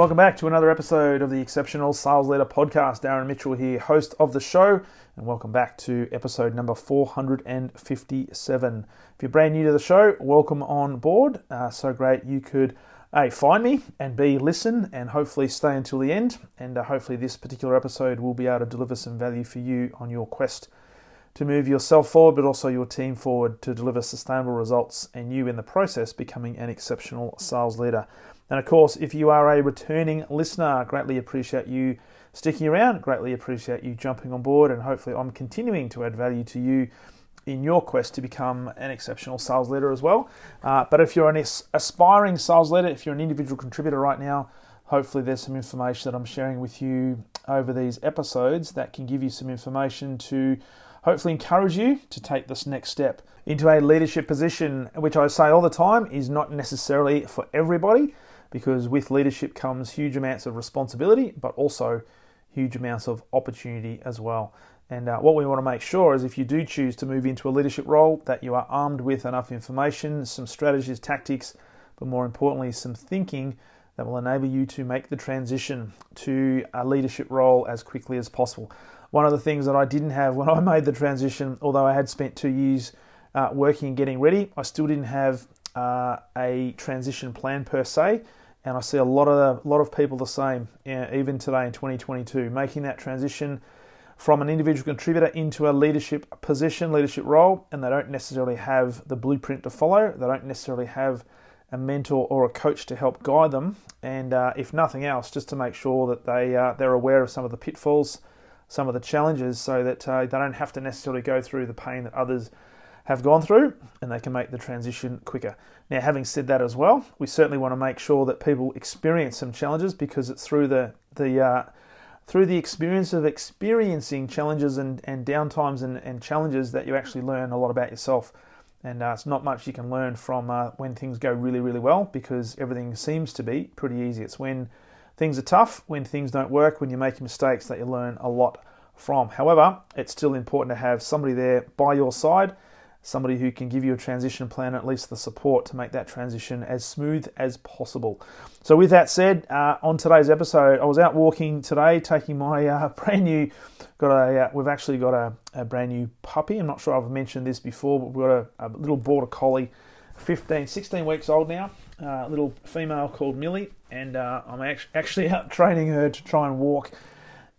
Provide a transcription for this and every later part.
Welcome back to another episode of the Exceptional Sales Leader Podcast. Darren Mitchell here, host of the show, and welcome back to episode number 457. If you're brand new to the show, welcome on board. Uh, so great you could A, find me, and B, listen, and hopefully stay until the end. And uh, hopefully, this particular episode will be able to deliver some value for you on your quest to move yourself forward, but also your team forward to deliver sustainable results, and you in the process becoming an exceptional sales leader. And of course, if you are a returning listener, greatly appreciate you sticking around, greatly appreciate you jumping on board, and hopefully, I'm continuing to add value to you in your quest to become an exceptional sales leader as well. Uh, but if you're an aspiring sales leader, if you're an individual contributor right now, hopefully, there's some information that I'm sharing with you over these episodes that can give you some information to hopefully encourage you to take this next step into a leadership position, which I say all the time is not necessarily for everybody because with leadership comes huge amounts of responsibility, but also huge amounts of opportunity as well. And uh, what we want to make sure is if you do choose to move into a leadership role, that you are armed with enough information, some strategies, tactics, but more importantly, some thinking that will enable you to make the transition to a leadership role as quickly as possible. One of the things that I didn't have when I made the transition, although I had spent two years uh, working and getting ready, I still didn't have uh, a transition plan per se and I see a lot of a lot of people the same, even today in 2022, making that transition from an individual contributor into a leadership position, leadership role, and they don't necessarily have the blueprint to follow. They don't necessarily have a mentor or a coach to help guide them, and uh, if nothing else, just to make sure that they uh, they're aware of some of the pitfalls, some of the challenges, so that uh, they don't have to necessarily go through the pain that others have gone through and they can make the transition quicker. Now, having said that as well, we certainly want to make sure that people experience some challenges because it's through the, the uh, through the experience of experiencing challenges and, and downtimes and, and challenges that you actually learn a lot about yourself. And uh, it's not much you can learn from uh, when things go really, really well because everything seems to be pretty easy. It's when things are tough, when things don't work, when you're making mistakes that you learn a lot from. However, it's still important to have somebody there by your side somebody who can give you a transition plan, at least the support to make that transition as smooth as possible. So, with that said, uh, on today's episode, I was out walking today, taking my uh, brand new. Got a, uh, we've actually got a, a, brand new puppy. I'm not sure I've mentioned this before, but we've got a, a little border collie, 15, 16 weeks old now, a uh, little female called Millie, and uh, I'm actually out training her to try and walk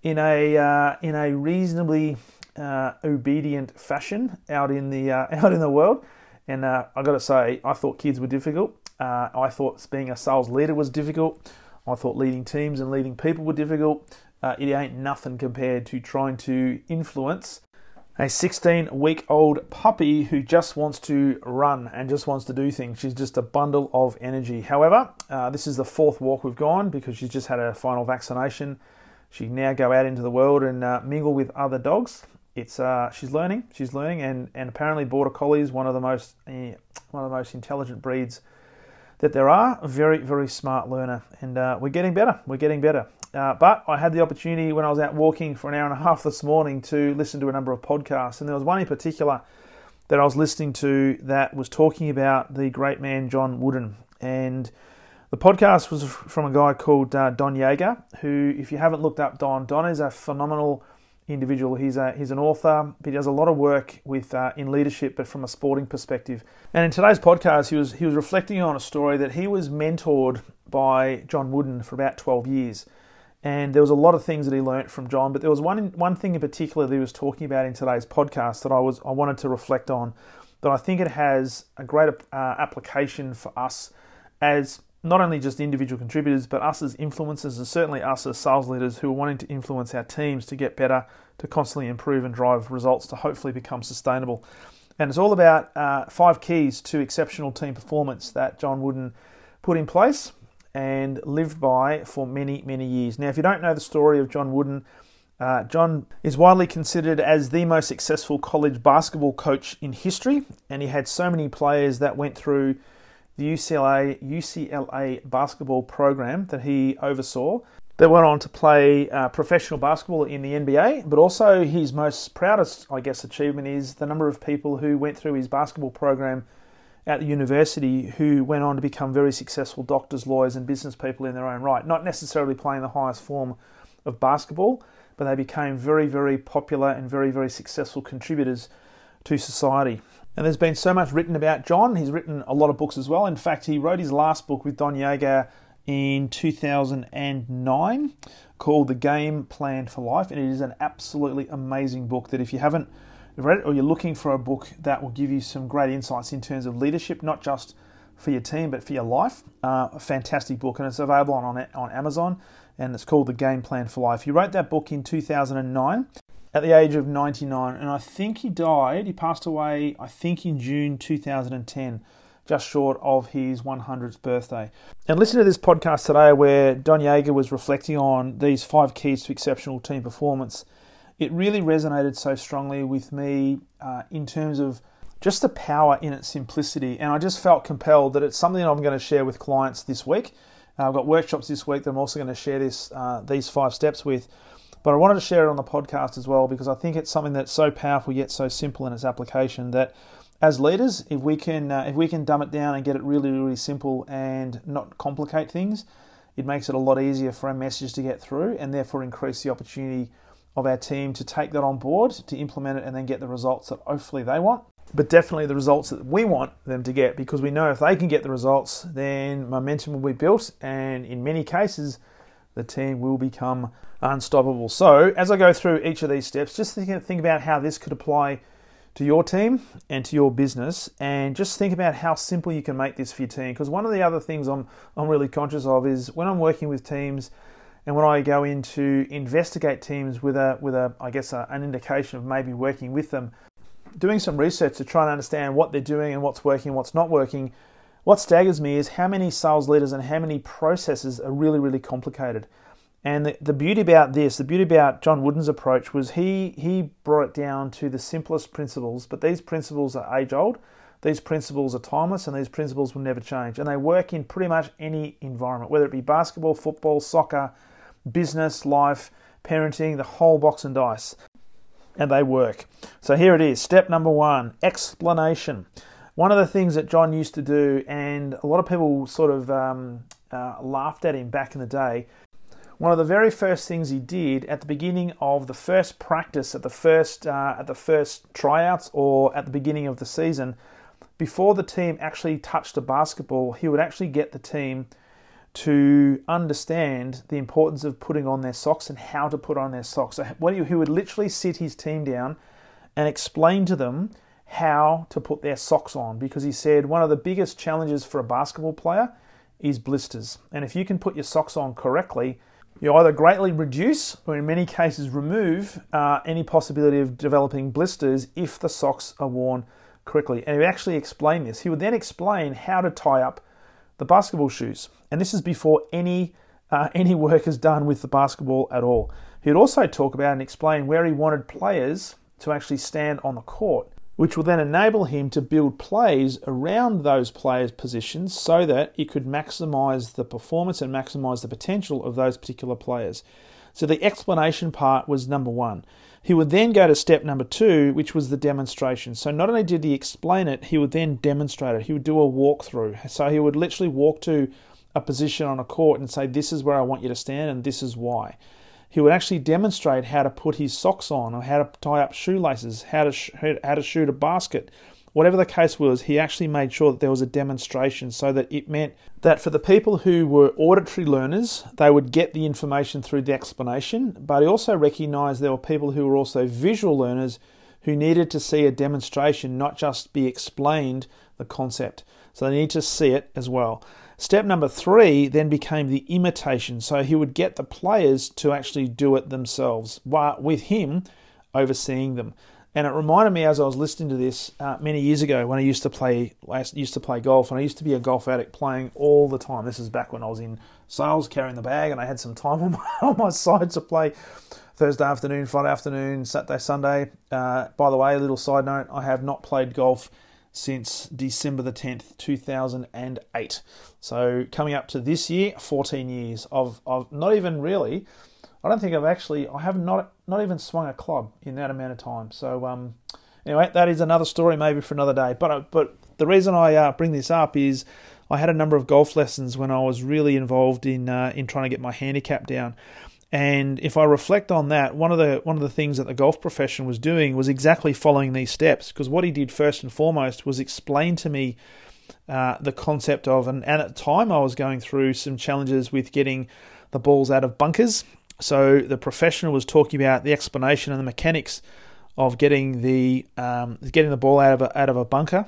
in a uh, in a reasonably uh, obedient fashion out in the uh, out in the world. And uh, I got to say, I thought kids were difficult. Uh, I thought being a sales leader was difficult. I thought leading teams and leading people were difficult. Uh, it ain't nothing compared to trying to influence a 16 week old puppy who just wants to run and just wants to do things. She's just a bundle of energy. However, uh, this is the fourth walk we've gone because she's just had a final vaccination. She can now go out into the world and uh, mingle with other dogs it's uh, she's learning, she's learning, and, and apparently border collies one of the most eh, one of the most intelligent breeds that there are. Very very smart learner, and uh, we're getting better. We're getting better. Uh, but I had the opportunity when I was out walking for an hour and a half this morning to listen to a number of podcasts, and there was one in particular that I was listening to that was talking about the great man John Wooden, and the podcast was from a guy called uh, Don Yaeger, who, if you haven't looked up Don, Don is a phenomenal individual. He's a, he's an author, but he does a lot of work with uh, in leadership, but from a sporting perspective. And in today's podcast, he was he was reflecting on a story that he was mentored by John Wooden for about 12 years. And there was a lot of things that he learnt from John, but there was one one thing in particular that he was talking about in today's podcast that I was I wanted to reflect on. That I think it has a great uh, application for us as not only just individual contributors, but us as influencers, and certainly us as sales leaders who are wanting to influence our teams to get better, to constantly improve and drive results to hopefully become sustainable. And it's all about uh, five keys to exceptional team performance that John Wooden put in place and lived by for many, many years. Now, if you don't know the story of John Wooden, Uh, John is widely considered as the most successful college basketball coach in history, and he had so many players that went through the UCLA UCLA basketball program that he oversaw. That went on to play uh, professional basketball in the NBA, but also his most proudest, I guess, achievement is the number of people who went through his basketball program at the university who went on to become very successful doctors, lawyers, and business people in their own right. Not necessarily playing the highest form of basketball, but they became very, very popular and very, very successful contributors to society. And there's been so much written about John. He's written a lot of books as well. In fact, he wrote his last book with Don Yaeger in 2009 called The Game Plan for Life. And it is an absolutely amazing book that if you haven't read it or you're looking for a book that will give you some great insights in terms of leadership, not just for your team but for your life, uh, a fantastic book. And it's available on, on Amazon and it's called The Game Plan for Life. He wrote that book in 2009 at the age of 99, and I think he died, he passed away, I think in June 2010, just short of his 100th birthday. And listen to this podcast today where Don Yaeger was reflecting on these five keys to exceptional team performance. It really resonated so strongly with me uh, in terms of just the power in its simplicity, and I just felt compelled that it's something I'm going to share with clients this week. Uh, I've got workshops this week that I'm also going to share this uh, these five steps with. But I wanted to share it on the podcast as well because I think it's something that's so powerful yet so simple in its application that as leaders, if we can uh, if we can dumb it down and get it really really simple and not complicate things, it makes it a lot easier for our message to get through and therefore increase the opportunity of our team to take that on board, to implement it, and then get the results that hopefully they want. But definitely the results that we want them to get because we know if they can get the results, then momentum will be built, and in many cases, the team will become unstoppable. So, as I go through each of these steps, just think, think about how this could apply to your team and to your business, and just think about how simple you can make this for your team. Because one of the other things I'm, I'm really conscious of is when I'm working with teams and when I go in to investigate teams with a, with a I guess, a, an indication of maybe working with them, doing some research to try and understand what they're doing and what's working and what's not working what staggers me is how many sales leaders and how many processes are really, really complicated. And the, the beauty about this, the beauty about John Wooden's approach was he he brought it down to the simplest principles, but these principles are age old, these principles are timeless, and these principles will never change. And they work in pretty much any environment, whether it be basketball, football, soccer, business, life, parenting, the whole box and dice. And they work. So here it is. Step number one explanation. One of the things that John used to do, and a lot of people sort of um, uh, laughed at him back in the day, one of the very first things he did at the beginning of the first practice, at the first uh, at the first tryouts, or at the beginning of the season, before the team actually touched the basketball, he would actually get the team to understand the importance of putting on their socks and how to put on their socks. So he would literally sit his team down and explain to them how to put their socks on because he said one of the biggest challenges for a basketball player is blisters. And if you can put your socks on correctly, you either greatly reduce or in many cases remove uh, any possibility of developing blisters if the socks are worn correctly. And he actually explain this. He would then explain how to tie up the basketball shoes. And this is before any uh, any work is done with the basketball at all. He'd also talk about and explain where he wanted players to actually stand on the court which will then enable him to build plays around those players' positions so that he could maximize the performance and maximize the potential of those particular players. So the explanation part was number one. He would then go to step number two, which was the demonstration. So not only did he explain it, he would then demonstrate it. He would do a walkthrough. So he would literally walk to a position on a court and say, This is where I want you to stand, and this is why he would actually demonstrate how to put his socks on or how to tie up shoelaces, how to, sh- how to shoot a basket. Whatever the case was, he actually made sure that there was a demonstration so that it meant that for the people who were auditory learners, they would get the information through the explanation, but he also recognized there were people who were also visual learners who needed to see a demonstration, not just be explained the concept. So they need to see it as well. Step number three then became the imitation. So he would get the players to actually do it themselves with him overseeing them. And it reminded me as I was listening to this uh, many years ago when I used to play I used to play golf and I used to be a golf addict playing all the time. This is back when I was in sales carrying the bag and I had some time on my, on my side to play Thursday afternoon, Friday afternoon, Saturday, Sunday. Uh, by the way, a little side note: I have not played golf since December the 10th, 2008. So coming up to this year, 14 years of, of not even really. I don't think I've actually I have not not even swung a club in that amount of time. So um, anyway, that is another story maybe for another day. But uh, but the reason I uh, bring this up is I had a number of golf lessons when I was really involved in uh, in trying to get my handicap down. And if I reflect on that, one of the one of the things that the golf profession was doing was exactly following these steps. Because what he did first and foremost was explain to me uh, the concept of, and, and at the time I was going through some challenges with getting the balls out of bunkers. So the professional was talking about the explanation and the mechanics of getting the um, getting the ball out of a, out of a bunker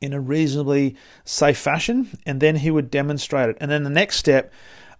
in a reasonably safe fashion, and then he would demonstrate it. And then the next step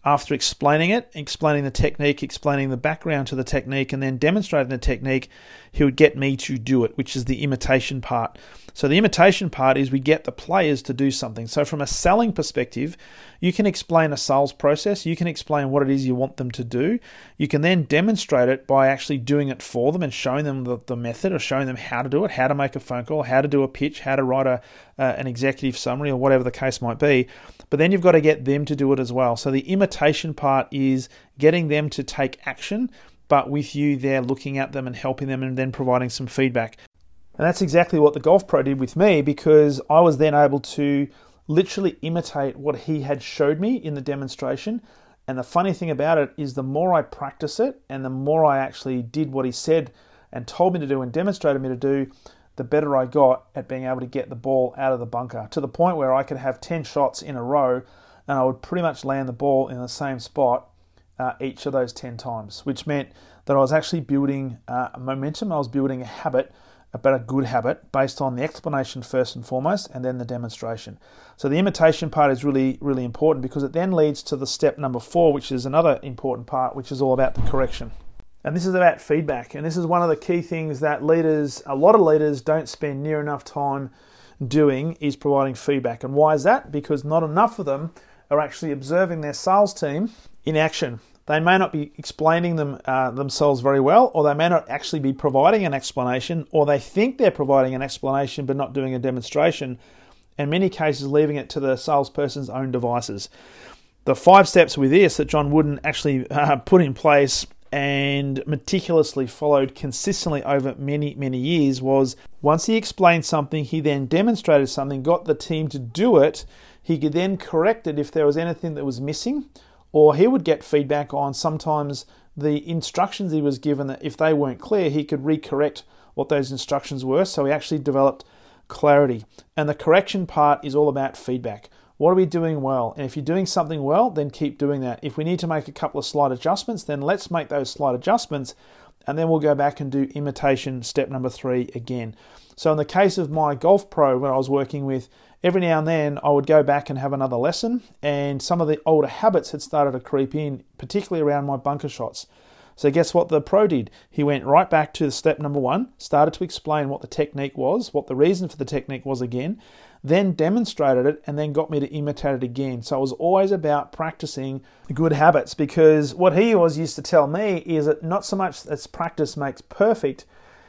after explaining it, explaining the technique, explaining the background to the technique, and then demonstrating the technique, he would get me to do it, which is the imitation part. So, the imitation part is we get the players to do something. So, from a selling perspective, you can explain a sales process, you can explain what it is you want them to do. You can then demonstrate it by actually doing it for them and showing them the, the method or showing them how to do it, how to make a phone call, how to do a pitch, how to write a, uh, an executive summary, or whatever the case might be. But then you've got to get them to do it as well. So, the imitation part is getting them to take action but with you there looking at them and helping them and then providing some feedback. And that's exactly what the Golf Pro did with me because I was then able to literally imitate what he had showed me in the demonstration. And the funny thing about it is, the more I practice it and the more I actually did what he said and told me to do and demonstrated me to do, the better I got at being able to get the ball out of the bunker to the point where I could have 10 shots in a row and I would pretty much land the ball in the same spot uh, each of those 10 times, which meant that I was actually building uh, momentum, I was building a habit about a good habit based on the explanation first and foremost and then the demonstration. So the imitation part is really, really important because it then leads to the step number four, which is another important part, which is all about the correction. And this is about feedback. And this is one of the key things that leaders, a lot of leaders, don't spend near enough time doing is providing feedback. And why is that? Because not enough of them are actually observing their sales team in action. They may not be explaining them uh, themselves very well, or they may not actually be providing an explanation, or they think they're providing an explanation but not doing a demonstration. In many cases, leaving it to the salesperson's own devices. The five steps with this that John Wooden actually uh, put in place and meticulously followed consistently over many, many years was once he explained something, he then demonstrated something, got the team to do it. He could then correct it if there was anything that was missing or he would get feedback on sometimes the instructions he was given that if they weren't clear, he could recorrect what those instructions were. So he actually developed clarity. And the correction part is all about feedback. What are we doing well? And if you're doing something well, then keep doing that. If we need to make a couple of slight adjustments, then let's make those slight adjustments and then we'll go back and do imitation step number three again. So, in the case of my Golf Pro, when I was working with, every now and then I would go back and have another lesson, and some of the older habits had started to creep in, particularly around my bunker shots. So, guess what the pro did? He went right back to step number one, started to explain what the technique was, what the reason for the technique was again, then demonstrated it, and then got me to imitate it again. So, it was always about practicing good habits because what he always used to tell me is that not so much as practice makes perfect,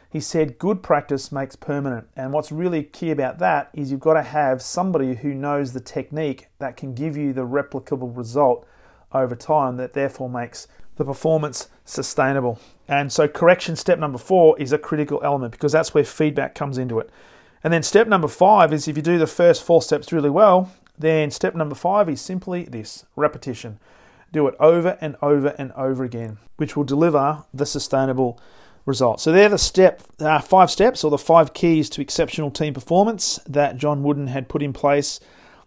he said good practice makes permanent. And what's really key about that is you've got to have somebody who knows the technique that can give you the replicable result over time that therefore makes the performance sustainable. And so, correction step number four is a critical element because that's where feedback comes into it. And then, step number five is if you do the first four steps really well, then step number five is simply this repetition. Do it over and over and over again, which will deliver the sustainable result. So they're the step uh, five steps or the five keys to exceptional team performance that John Wooden had put in place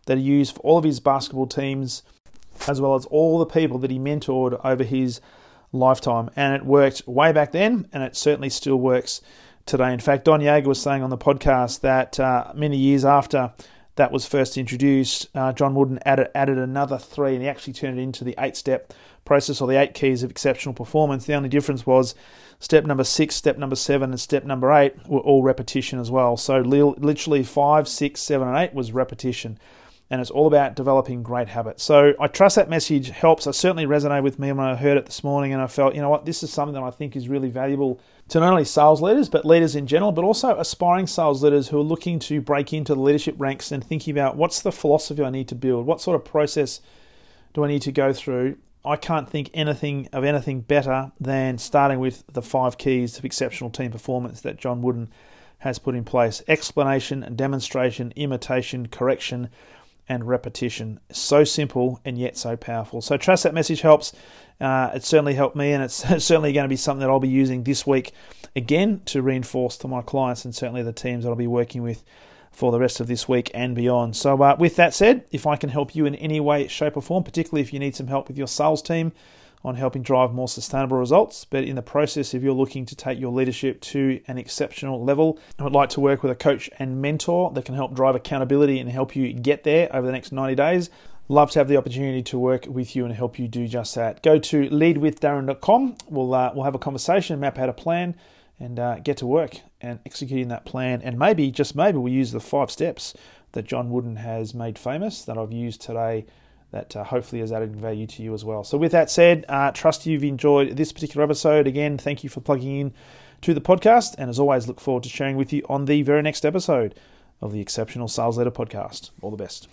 that he used for all of his basketball teams, as well as all the people that he mentored over his lifetime. And it worked way back then, and it certainly still works today. In fact, Don Yaeger was saying on the podcast that uh, many years after that was first introduced, uh, John Wooden added, added another three, and he actually turned it into the eight step process or the eight keys of exceptional performance. The only difference was step number six, step number seven, and step number eight were all repetition as well. So literally five, six, seven, and eight was repetition. And it's all about developing great habits. So I trust that message helps. It certainly resonated with me when I heard it this morning, and I felt, you know what, this is something that I think is really valuable to not only sales leaders, but leaders in general, but also aspiring sales leaders who are looking to break into the leadership ranks and thinking about what's the philosophy I need to build, what sort of process do I need to go through. I can't think anything of anything better than starting with the five keys to exceptional team performance that John Wooden has put in place explanation, demonstration, imitation, correction, and repetition. So simple and yet so powerful. So, trust that message helps. Uh, it certainly helped me, and it's certainly going to be something that I'll be using this week again to reinforce to my clients and certainly the teams that I'll be working with for the rest of this week and beyond. So, uh, with that said, if I can help you in any way, shape, or form, particularly if you need some help with your sales team, on helping drive more sustainable results. But in the process, if you're looking to take your leadership to an exceptional level and would like to work with a coach and mentor that can help drive accountability and help you get there over the next 90 days, love to have the opportunity to work with you and help you do just that. Go to leadwithdarren.com. We'll, uh, we'll have a conversation, map out a plan, and uh, get to work and executing that plan. And maybe, just maybe, we'll use the five steps that John Wooden has made famous that I've used today that uh, hopefully has added value to you as well. So, with that said, uh, trust you've enjoyed this particular episode. Again, thank you for plugging in to the podcast, and as always, look forward to sharing with you on the very next episode of the Exceptional Sales Leader Podcast. All the best.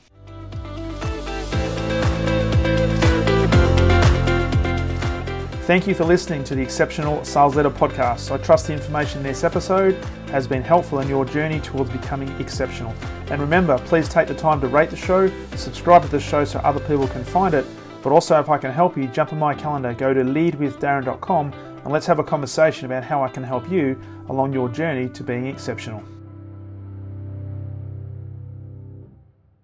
Thank you for listening to the Exceptional Sales Leader Podcast. I trust the information in this episode has been helpful in your journey towards becoming exceptional. And remember, please take the time to rate the show, subscribe to the show so other people can find it. But also, if I can help you, jump on my calendar, go to leadwithdarren.com, and let's have a conversation about how I can help you along your journey to being exceptional.